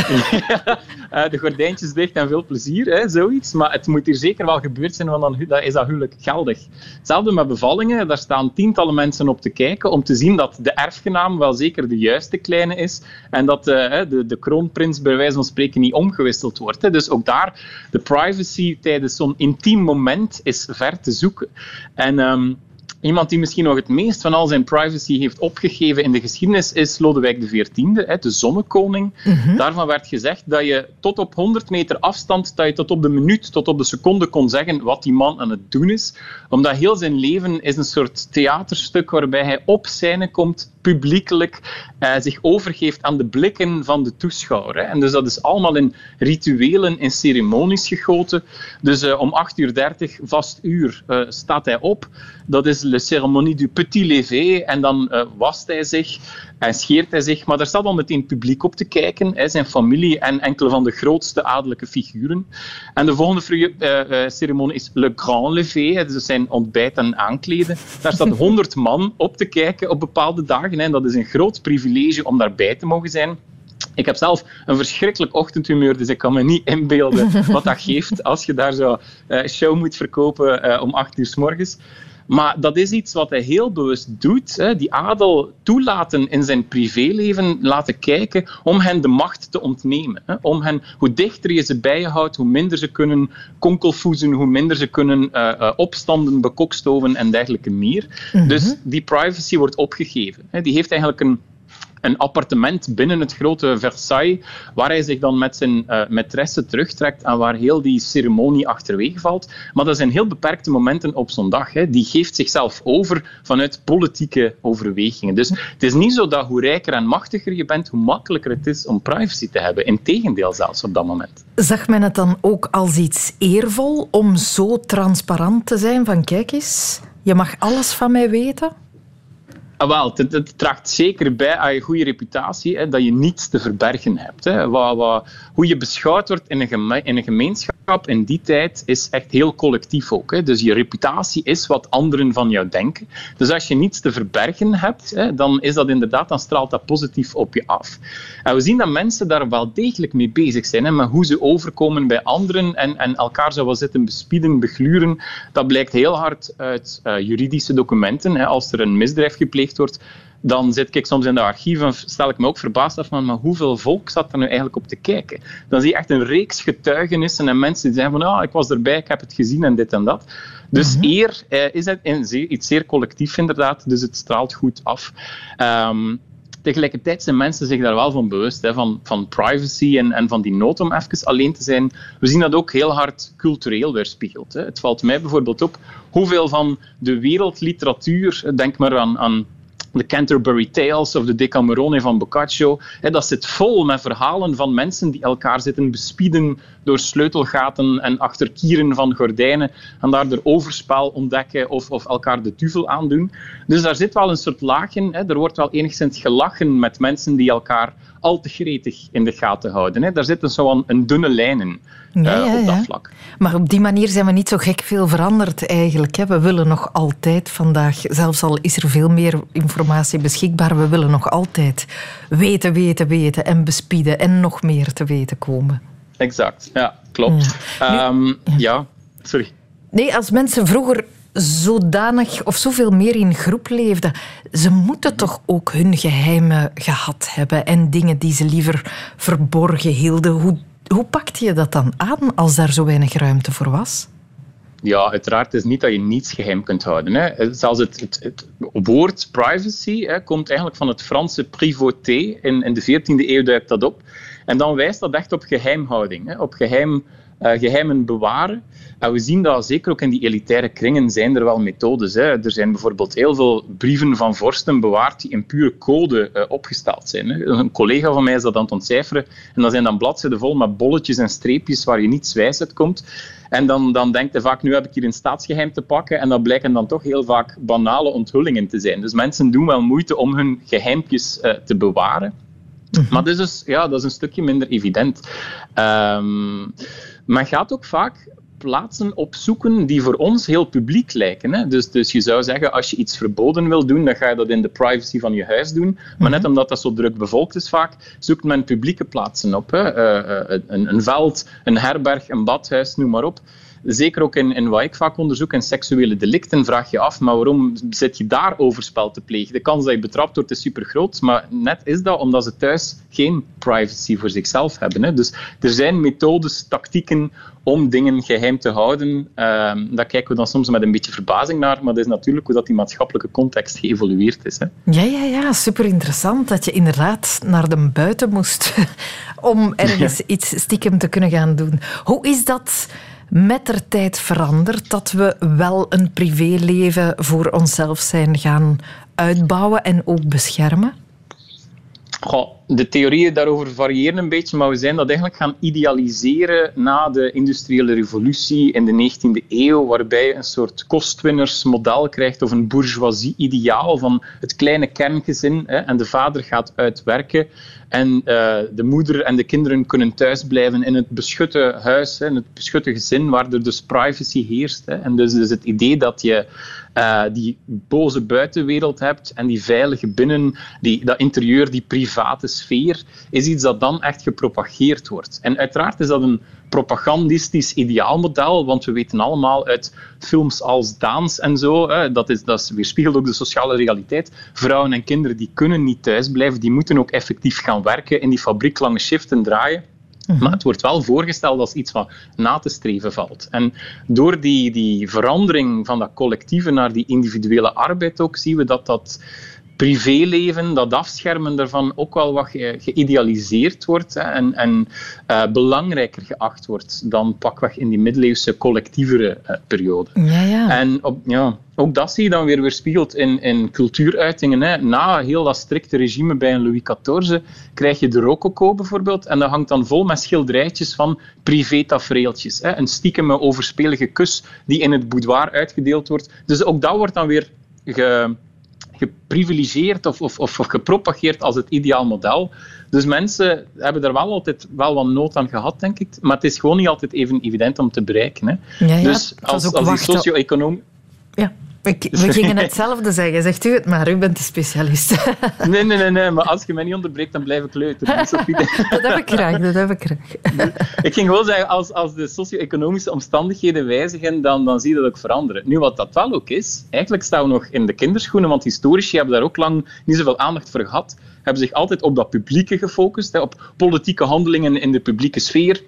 ja, [laughs] eh, de gordijntjes dicht en veel plezier, hè, zoiets. Maar het moet hier zeker wel gebeurd zijn, want dan dan is dat huwelijk geldig. Hetzelfde met bevallingen. Daar staan tientallen mensen op te kijken om te zien dat de erfgenaam wel zeker de juiste kleine is en dat eh, de, de kroonprins bij wijze van spreken niet omgewisseld wordt. Hè. Dus ook daar, de privacy tijdens zo'n intiem moment is ver te zoeken. En... ehm, Iemand die misschien nog het meest van al zijn privacy heeft opgegeven in de geschiedenis is Lodewijk XIV, hè, de zonnekoning. Daarvan werd gezegd dat je tot op 100 meter afstand, dat je tot op de minuut, tot op de seconde kon zeggen wat die man aan het doen is. Omdat heel zijn leven is een soort theaterstuk waarbij hij op scène komt, publiekelijk, eh, zich overgeeft aan de blikken van de toeschouwer. Hè. En dus dat is allemaal in rituelen, in ceremonies gegoten. Dus eh, om 8.30 uur, vast uur, eh, staat hij op. Dat is de ceremonie du petit lever. En dan eh, wast hij zich en scheert hij zich. Maar daar staat al meteen publiek op te kijken. Hè, zijn familie en enkele van de grootste adellijke figuren. En de volgende ceremonie is le grand lever. dus zijn ontbijt en aankleden. Daar staat [laughs] 100 man op te kijken op bepaalde dagen. Hè, en dat is een groot privilege om daarbij te mogen zijn. Ik heb zelf een verschrikkelijk ochtendhumeur, dus ik kan me niet inbeelden [laughs] wat dat geeft als je daar zo eh show moet verkopen eh, om acht uur s morgens. Maar dat is iets wat hij heel bewust doet. Hè. Die adel toelaten in zijn privéleven, laten kijken om hen de macht te ontnemen. Hè. Om hen, hoe dichter je ze bij je houdt, hoe minder ze kunnen konkelvoezen, hoe minder ze kunnen eh, eh, opstanden, bekokstoven en dergelijke meer. Dus die privacy wordt opgegeven. Hè. Die heeft eigenlijk een een appartement binnen het grote Versailles, waar hij zich dan met zijn uh, maîtresse terugtrekt en waar heel die ceremonie achterwege valt. Maar dat zijn heel beperkte momenten op zo'n dag. Hè. Die geeft zichzelf over vanuit politieke overwegingen. Dus het is niet zo dat hoe rijker en machtiger je bent, hoe makkelijker het is om privacy te hebben. Integendeel zelfs op dat moment. Zag men het dan ook als iets eervol om zo transparant te zijn van kijk eens, je mag alles van mij weten? Ah, wel, het, het draagt zeker bij aan je goede reputatie hè, dat je niets te verbergen hebt. Hè. Wat, wat, hoe je beschouwd wordt in een, in een gemeenschap in die tijd is echt heel collectief ook. Hè. Dus je reputatie is wat anderen van jou denken. Dus als je niets te verbergen hebt, hè, dan is dat inderdaad, dan straalt dat positief op je af. En we zien dat mensen daar wel degelijk mee bezig zijn, hè, hoe ze overkomen bij anderen en, en elkaar zo wel zitten bespieden, begluren. Dat blijkt heel hard uit eh, juridische documenten. Hè. Als er een misdrijf gepleegd wordt, dan zit ik soms in de archieven en stel ik me ook verbaasd af van maar hoeveel volk zat er nu eigenlijk op te kijken. Dan zie je echt een reeks getuigenissen en mensen die zeggen van ah, ik was erbij, ik heb het gezien en dit en dat. Dus eer eh, is het in iets zeer collectief inderdaad, dus het straalt goed af. Ehm, tegelijkertijd zijn mensen zich daar wel van bewust, hè, van, van privacy en, en van die nood om even alleen te zijn. We zien dat ook heel hard cultureel weerspiegeld. Hè. Het valt mij bijvoorbeeld op hoeveel van de wereldliteratuur, denk maar aan, aan de Canterbury Tales of de Decamerone van Boccaccio. Dat zit vol met verhalen van mensen die elkaar zitten bespieden door sleutelgaten en achter kieren van gordijnen en daardoor overspel ontdekken of, of elkaar de duvel aandoen. Dus daar zit wel een soort laag in. Hè. Er wordt wel enigszins gelachen met mensen die elkaar al te gretig in de gaten houden. Hè. Daar zit een, zo een, dunne lijn in Ja, eh, op dat ja. vlak. Maar op die manier zijn we niet zo gek veel veranderd eigenlijk. Hè. We willen nog altijd vandaag, zelfs al is er veel meer informatie beschikbaar, we willen nog altijd weten, weten, weten en bespieden en nog meer te weten komen. Exact, ja, klopt. Ja. Ehm, ja, sorry. Nee, als mensen vroeger zodanig of zoveel meer in groep leefden, ze moeten toch ook hun geheimen gehad hebben en dingen die ze liever verborgen hielden. Hoe, hoe pakte je dat dan aan als daar zo weinig ruimte voor was? Ja, uiteraard is niet dat je niets geheim kunt houden. Hè. Zelfs het, het, het woord privacy hè, komt eigenlijk van het Franse privauté. In, in de 14e eeuw duikt dat op. En dan wijst dat echt op geheimhouding, hè, op geheim, eh, geheimen bewaren. En we zien dat zeker ook in die elitaire kringen zijn er wel methodes. Hè. Er zijn bijvoorbeeld heel veel brieven van vorsten bewaard die in pure code eh, opgesteld zijn. Hè. Een collega van mij is dat aan het ontcijferen. En dat zijn dan bladzijden vol met bolletjes en streepjes waar je niets wijs uit komt. En dan, dan denkt hij vaak, nu heb ik hier een staatsgeheim te pakken. En dat blijken dan toch heel vaak banale onthullingen te zijn. Dus mensen doen wel moeite om hun geheimpjes eh, te bewaren. Maar dat is, dus, ja, dat is een stukje minder evident. Ehm, men gaat ook vaak plaatsen opzoeken die voor ons heel publiek lijken. Hè? Dus, dus je zou zeggen, als je iets verboden wil doen, dan ga je dat in de privacy van je huis doen. Maar net omdat dat zo druk bevolkt is vaak, zoekt men publieke plaatsen op. Hè? Eh, eh, een, een veld, een herberg, een badhuis, noem maar op. Zeker ook in, in wat ik vaak onderzoek, in seksuele delicten, vraag je af, maar waarom zit je daar overspel te plegen? De kans dat je betrapt wordt is super groot, maar net is dat omdat ze thuis geen privacy voor zichzelf hebben. Hè. Dus er zijn methodes, tactieken om dingen geheim te houden. Ehm, daar kijken we dan soms met een beetje verbazing naar, maar dat is natuurlijk hoe dat die maatschappelijke context geëvolueerd is. Hè. Ja, ja, ja, super interessant dat je inderdaad naar de buiten moest [laughs] om ergens iets stiekem te kunnen gaan doen. Hoe is dat met de tijd veranderd dat we wel een privéleven voor onszelf zijn gaan uitbouwen en ook beschermen? Goh, de theorieën daarover variëren een beetje, maar we zijn dat eigenlijk gaan idealiseren na de industriële revolutie in de 19e eeuw, waarbij je een soort kostwinnersmodel krijgt of een bourgeoisie-ideaal van het kleine kerngezin hè, en de vader gaat uitwerken en eh, de moeder en de kinderen kunnen thuisblijven in het beschutte huis, hè, in het beschutte gezin, waar er dus privacy heerst. Hè. En dus, dus het idee dat je eh, die boze buitenwereld hebt en die veilige binnen, die, dat interieur, die private sfeer, is iets dat dan echt gepropageerd wordt. En uiteraard is dat een propagandistisch ideaalmodel, want we weten allemaal uit films als Daans en zo, hè, dat, is, dat is, weerspiegelt ook de sociale realiteit. Vrouwen en kinderen die kunnen niet thuis blijven, die moeten ook effectief gaan werken, in die fabriek lange shiften draaien. Maar het wordt wel voorgesteld als iets wat na te streven valt. En door die, die verandering van dat collectieve naar die individuele arbeid ook, zien we dat dat privéleven, dat afschermen daarvan ook wel wat ge- geïdealiseerd wordt hè, en, en eh, belangrijker geacht wordt dan pakweg in die middeleeuwse collectievere eh, periode. Ja, ja. En op, ja, ook dat zie je dan weer weerspiegeld in, in cultuuruitingen. Hè. Na heel dat strikte regime bij een Louis XIV krijg je de rococo bijvoorbeeld. En dat hangt dan vol met schilderijtjes van privé-tafereeltjes. Een stiekeme overspelige kus die in het boudoir uitgedeeld wordt. Dus ook dat wordt dan weer ge, geprivilegeerd of, of, of, gepropageerd als het ideaal model. Dus mensen hebben er wel altijd wel wat nood aan gehad, denk ik. Maar het is gewoon niet altijd even evident om te bereiken. Hè. Ja, ja, dus als, als die socio-econoom... Ja. We gingen [laughs] hetzelfde zeggen, zegt u het maar. U bent de specialist. [laughs] Nee, nee, nee, nee, maar als je mij niet onderbreekt, dan blijf ik leuteren. [laughs] Dat heb ik graag, dat heb ik graag. Ik ging gewoon zeggen, als, als de socio-economische omstandigheden wijzigen, dan, dan zie je dat ook veranderen. Nu, wat dat wel ook is, eigenlijk staan we nog in de kinderschoenen, want historici hebben daar ook lang niet zoveel aandacht voor gehad, hebben zich altijd op dat publieke gefocust, op politieke handelingen in de publieke sfeer.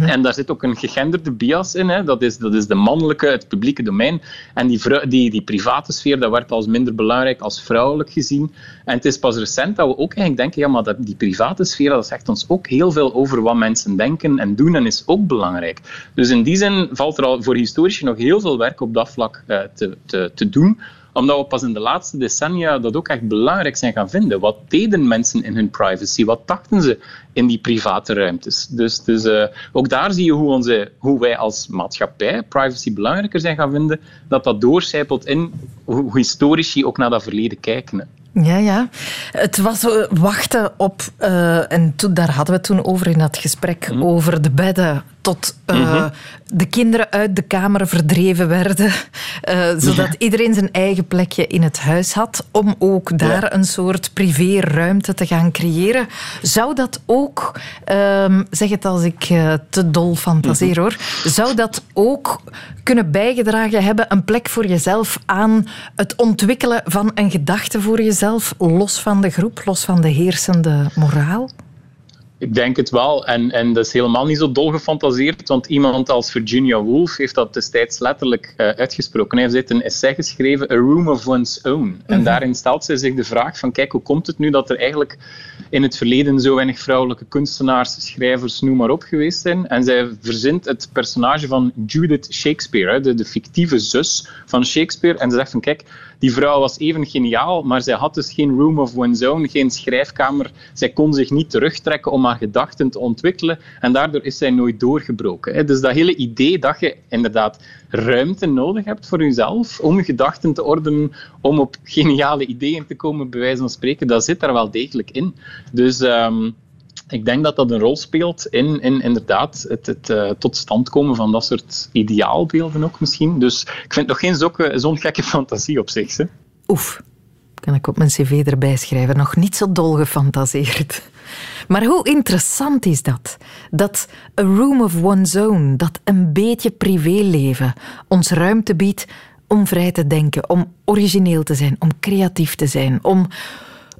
En daar zit ook een gegenderde bias in. Hè. Dat, is, dat is de mannelijke, het publieke domein. En die, die, die private sfeer, dat werd als minder belangrijk, als vrouwelijk gezien. En het is pas recent dat we ook eigenlijk denken, ja, maar dat, die private sfeer, dat zegt ons ook heel veel over wat mensen denken en doen en is ook belangrijk. Dus in die zin valt er al voor historici nog heel veel werk op dat vlak eh, te, te, te doen omdat we pas in de laatste decennia dat ook echt belangrijk zijn gaan vinden. Wat deden mensen in hun privacy? Wat dachten ze in die private ruimtes? Dus, dus eh, ook daar zie je hoe, onze, hoe wij als maatschappij privacy belangrijker zijn gaan vinden. Dat dat doorcijpelt in hoe historici ook naar dat verleden kijken. Ja, ja. Het was eh, wachten op, eh, en toen, daar hadden we het toen over in dat gesprek, over de bedden, tot eh, Mhm. de kinderen uit de kamer verdreven werden, eh, zodat iedereen zijn eigen plekje in het huis had, om ook daar een soort privéruimte te gaan creëren. Zou dat ook, ehm, zeg het als ik eh, te dol fantaseer hoor, zou dat ook kunnen bijgedragen hebben, een plek voor jezelf aan het ontwikkelen van een gedachte voor jezelf, los van de groep, los van de heersende moraal? Ik denk het wel. En, en dat is helemaal niet zo dol gefantaseerd, want iemand als Virginia Woolf heeft dat destijds letterlijk eh, uitgesproken. Hij heeft een essay geschreven, A Room of One's Own. En daarin stelt zij zich de vraag van, kijk, hoe komt het nu dat er eigenlijk in het verleden zo weinig vrouwelijke kunstenaars, schrijvers, noem maar op, geweest zijn? En zij verzint het personage van Judith Shakespeare, de, de fictieve zus van Shakespeare. En ze zegt van, kijk, die vrouw was even geniaal, maar zij had dus geen room of one's own, geen schrijfkamer. Zij kon zich niet terugtrekken om haar gedachten te ontwikkelen en daardoor is zij nooit doorgebroken. Dus dat hele idee dat je inderdaad ruimte nodig hebt voor jezelf om gedachten te ordenen, om op geniale ideeën te komen, bij wijze van spreken, dat zit daar wel degelijk in. Dus... ehm, ik denk dat dat een rol speelt in, in inderdaad het, het eh, tot stand komen van dat soort ideaalbeelden ook misschien. Dus ik vind nog geen zo'n zo'n gekke fantasie op zich. Hè. Oef, kan ik op mijn cv erbij schrijven. Nog niet zo dol gefantaseerd. Maar hoe interessant is dat? Dat a room of one's own, dat een beetje privéleven, ons ruimte biedt om vrij te denken, om origineel te zijn, om creatief te zijn, om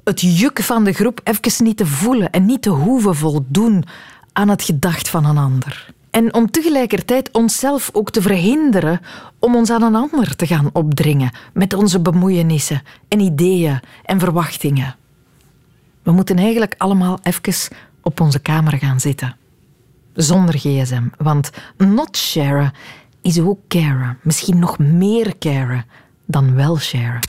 het juk van de groep even niet te voelen en niet te hoeven voldoen aan het gedacht van een ander. En om tegelijkertijd onszelf ook te verhinderen om ons aan een ander te gaan opdringen met onze bemoeienissen en ideeën en verwachtingen. We moeten eigenlijk allemaal even op onze kamer gaan zitten. Zonder gsm, want not sharen is ook caren. Misschien nog meer caren dan wel sharen.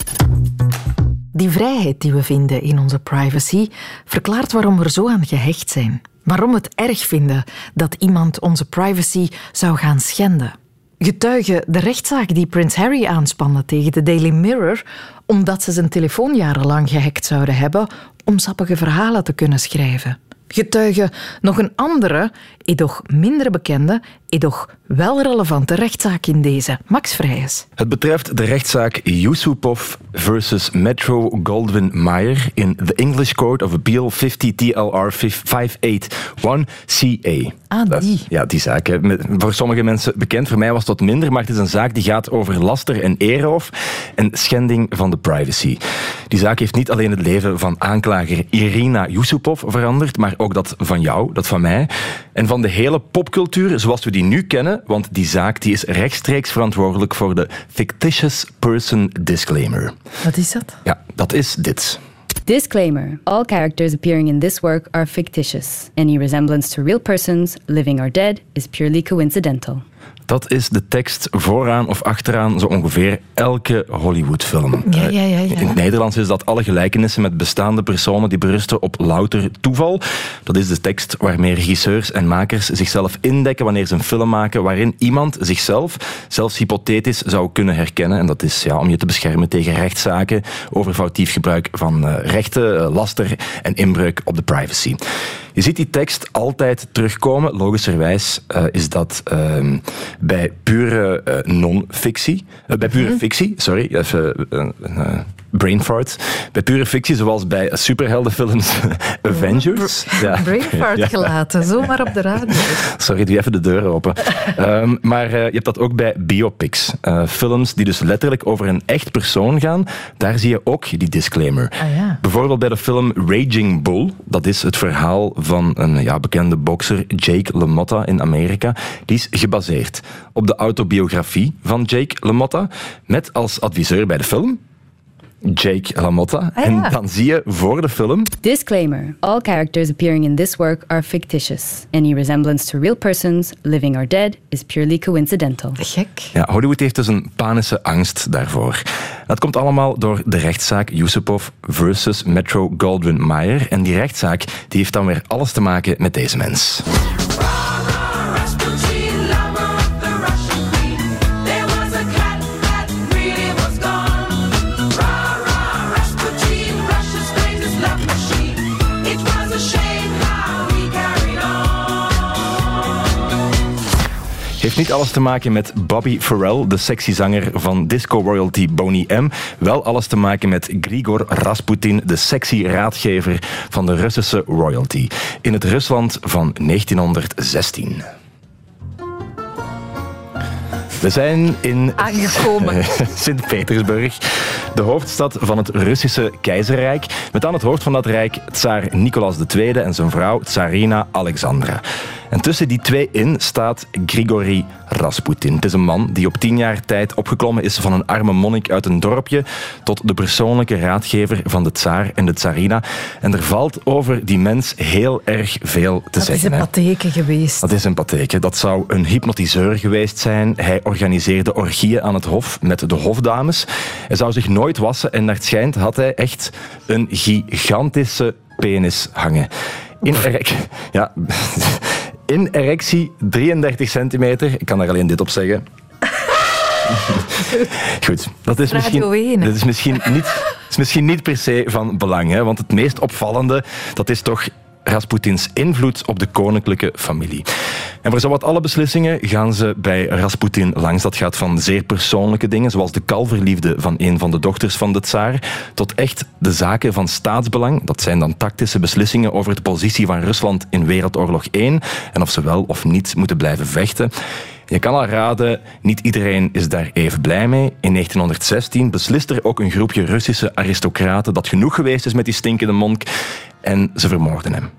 Die vrijheid die we vinden in onze privacy verklaart waarom we zo aan gehecht zijn. Waarom we het erg vinden dat iemand onze privacy zou gaan schenden. Getuige de rechtszaak die Prins Harry aanspande tegen de Daily Mirror omdat ze zijn telefoon jarenlang gehackt zouden hebben om sappige verhalen te kunnen schrijven. Getuige nog een andere, edoch minder bekende, edoch wel relevante rechtszaak in deze. Max Vrijs. Het betreft de rechtszaak Yusupov versus Metro Goldwyn Mayer in the English Court of Appeal 50 TLR 581CA. Ah, Dat- die. ja, die zaak. hè. Voor sommige mensen bekend, voor mij was dat minder, maar het is een zaak die gaat over laster en eerroof en schending van de privacy. Die zaak heeft niet alleen het leven van aanklager Irina Yusupov veranderd, maar ook dat van jou, dat van mij, en van de hele popcultuur zoals we die nu kennen, want die zaak die is rechtstreeks verantwoordelijk voor de fictitious person disclaimer. Wat is dat? Ja, dat is dit. Disclaimer All characters appearing in this work are fictitious. Any resemblance to real persons, living or dead, is purely coincidental. Dat is de tekst vooraan of achteraan zo ongeveer elke Hollywoodfilm. Ja, ja, ja, ja. In het Nederlands is dat alle gelijkenissen met bestaande personen die berusten op louter toeval. Dat is de tekst waarmee regisseurs en makers zichzelf indekken wanneer ze een film maken waarin iemand zichzelf zelfs hypothetisch zou kunnen herkennen. En dat is ja, om je te beschermen tegen rechtszaken over foutief gebruik van eh, rechten, eh, laster en inbreuk op de privacy. Je ziet die tekst altijd terugkomen. Logischerwijs eh, is dat ehm, bij pure eh, non-fictie. eh, bij pure fictie, sorry. Even uh, uh, brain fart. Bij pure fictie, zoals bij superheldenfilms [laughs] Avengers. Ja. Brain [laughs] fart Ja. gelaten, zomaar op de radio. Sorry, doe even de deur open. Ehm, maar eh, je hebt dat ook bij biopics. Eh, films die dus letterlijk over een echt persoon gaan. Daar zie je ook die disclaimer. Ah ja. Bijvoorbeeld bij de film Raging Bull. Dat is het verhaal van een ja, bekende bokser, Jake LaMotta in Amerika. Die is gebaseerd op de autobiografie van Jake LaMotta. Met als adviseur bij de film Jake LaMotta. Ah, En dan zie je voor de film Disclaimer All characters appearing in this work are fictitious. Any resemblance to real persons, living or dead, is purely coincidental. Gek. Ja, Hollywood heeft dus een panische angst daarvoor. Dat komt allemaal door de rechtszaak Yusupov versus Metro Goldwyn Mayer. En die rechtszaak die heeft dan weer alles te maken met deze mens. Heeft niet alles te maken met Bobby Farrell, de sexy zanger van disco royalty Boney M. Wel alles te maken met Grigor Rasputin, de sexy raadgever van de Russische royalty. In het Rusland van 1916. We zijn in Aangekomen. [laughs] Sint-Petersburg, de hoofdstad van het Russische keizerrijk. Met aan het hoofd van dat rijk tsaar Nicolaas II en zijn vrouw tsarina Alexandra. En tussen die twee in staat Grigori Rasputin. Het is een man die op tien jaar tijd opgeklommen is van een arme monnik uit een dorpje tot de persoonlijke raadgever van de tsaar en de tsarina. En er valt over die mens heel erg veel te Dat is zeggen. een hè. patheke geweest. Dat is een patheke. Dat zou een hypnotiseur geweest zijn. Hij organiseerde orgieën aan het hof met de hofdames. Hij zou zich nooit wassen en naar het schijnt had hij echt een gigantische penis hangen. In, [laughs] ja, [laughs] in erectie 33 centimeter. Ik kan daar alleen dit op zeggen. [laughs] Goed, dat is, misschien, 1, hè? dat is misschien niet, is misschien niet per se van belang. Hè, want het meest opvallende, dat is toch Rasputins invloed op de koninklijke familie. En voor zowat alle beslissingen gaan ze bij Rasputin langs. Dat gaat van zeer persoonlijke dingen, zoals de kalverliefde van een van de dochters van de tsaar, tot echt de zaken van staatsbelang. Dat zijn dan tactische beslissingen over de positie van Rusland in Wereldoorlog 1 en of ze wel of niet moeten blijven vechten. Je kan al raden, niet iedereen is daar even blij mee. In 1916 beslist er ook een groepje Russische aristocraten dat genoeg geweest is met die stinkende monk en ze vermoorden hem.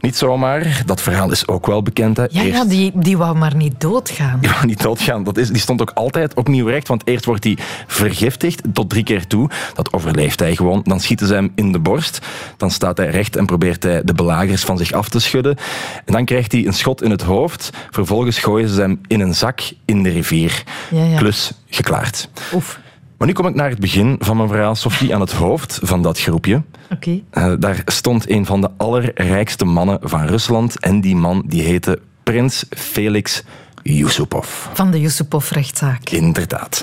Niet zomaar, dat verhaal is ook wel bekend. Hè. Ja, Eerst- ja die, die wou maar niet doodgaan. [laughs] die wou niet doodgaan. Dat is, die stond ook altijd opnieuw recht, want eerst wordt hij vergiftigd tot drie keer toe. Dat overleeft hij gewoon. Dan schieten ze hem in de borst. Dan staat hij recht en probeert hij de belagers van zich af te schudden. En dan krijgt hij een schot in het hoofd. Vervolgens gooien ze hem in een zak in de rivier. Ja, ja. Klus geklaard. Oef. Maar nu kom ik naar het begin van mijn verhaal. Sophie, aan het hoofd van dat groepje. Oké. Eh, daar stond een van de allerrijkste mannen van Rusland. En die man die heette Prins Felix Yusupov. Van de Yusupov-rechtszaak. Inderdaad.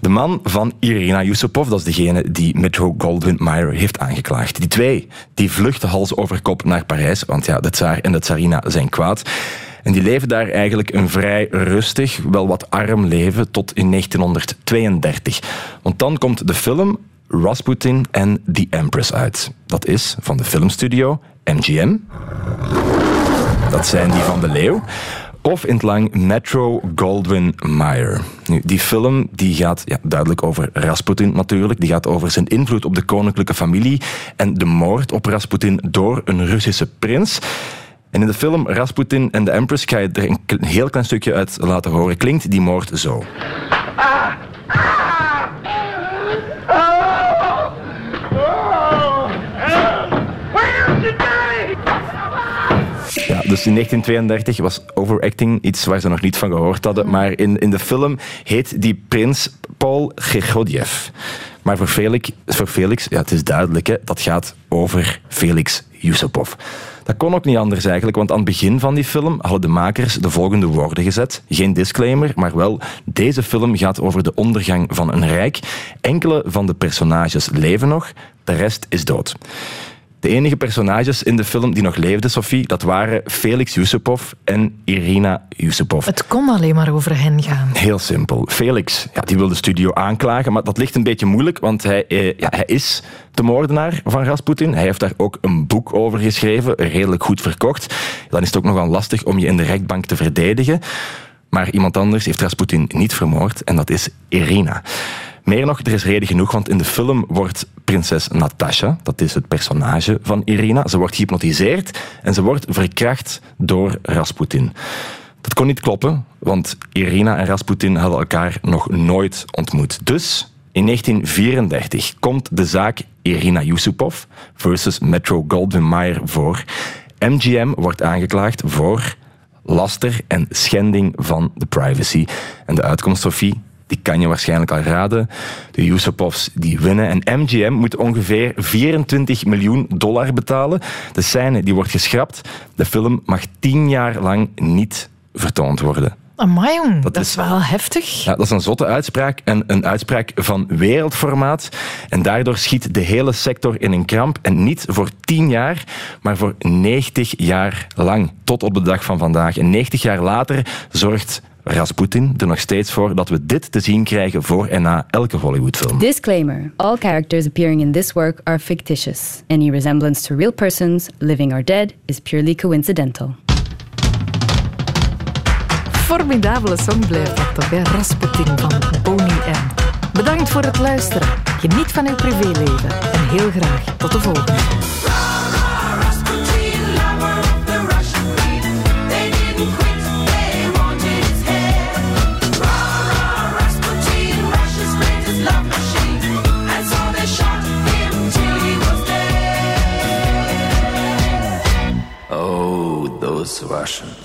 De man van Irina Yusupov, dat is degene die Metro Goldwyn Mayer heeft aangeklaagd. Die twee, die vluchten hals over kop naar Parijs, want ja, de tsaar en de tsarina zijn kwaad. En die leven daar eigenlijk een vrij rustig, wel wat arm leven tot in 1932. Want dan komt de film Rasputin and the Empress uit. Dat is van de filmstudio MGM. Dat zijn die van de Leeuw. Of in het lang Metro Goldwyn Mayer. Die film die gaat ja, duidelijk over Rasputin natuurlijk. Die gaat over zijn invloed op de koninklijke familie en de moord op Rasputin door een Russische prins. En in de film Rasputin en de Empress ga je er een heel klein stukje uit laten horen. Klinkt die moord zo. Ja, Dus in 1932 was overacting iets waar ze nog niet van gehoord hadden. Maar in, in de film heet die prins Paul Gegodjev. Maar voor Felix, voor Felix ja, het is duidelijk, hè, dat gaat over Felix Yusupov. Dat kon ook niet anders eigenlijk, want aan het begin van die film hadden de makers de volgende woorden gezet. Geen disclaimer, maar wel, deze film gaat over de ondergang van een rijk. Enkele van de personages leven nog, de rest is dood. De enige personages in de film die nog leefden, Sophie, dat waren Felix Yusupov en Irina Yusupov. Het kon alleen maar over hen gaan. Heel simpel. Felix, ja, die wil de studio aanklagen, maar dat ligt een beetje moeilijk, want hij, eh, ja, hij is de moordenaar van Rasputin. Hij heeft daar ook een boek over geschreven, redelijk goed verkocht. Dan is het ook nogal lastig om je in de rechtbank te verdedigen. Maar iemand anders heeft Rasputin niet vermoord en dat is Irina. Meer nog, er is reden genoeg, want in de film wordt prinses Natasha, dat is het personage van Irina, ze wordt gehypnotiseerd en ze wordt verkracht door Rasputin. Dat kon niet kloppen, want Irina en Rasputin hadden elkaar nog nooit ontmoet. Dus in 1934 komt de zaak Irina Yusupov versus Metro Goldwyn Mayer voor. MGM wordt aangeklaagd voor laster en schending van de privacy. En de uitkomst, Sophie, die kan je waarschijnlijk al raden. De Yusupovs die winnen. En MGM moet ongeveer 24 miljoen dollar betalen. De scène die wordt geschrapt. De film mag tien jaar lang niet vertoond worden. Amai, jong, dat, is wel heftig. Ja, dat is een zotte uitspraak en een uitspraak van wereldformaat. En daardoor schiet de hele sector in een kramp. En niet voor 10 jaar, maar voor 90 jaar lang. Tot op de dag van vandaag. En 90 jaar later zorgt Rasputin er nog steeds voor dat we dit te zien krijgen voor en na elke Hollywoodfilm. Disclaimer All characters appearing in this work are fictitious. Any resemblance to real persons, living or dead, is purely coincidental. Formidabele song blijft dat toch, hè? Rasputin van Boney M. Bedankt voor het luisteren. Geniet van uw privéleven en heel graag tot de volgende. was Russian.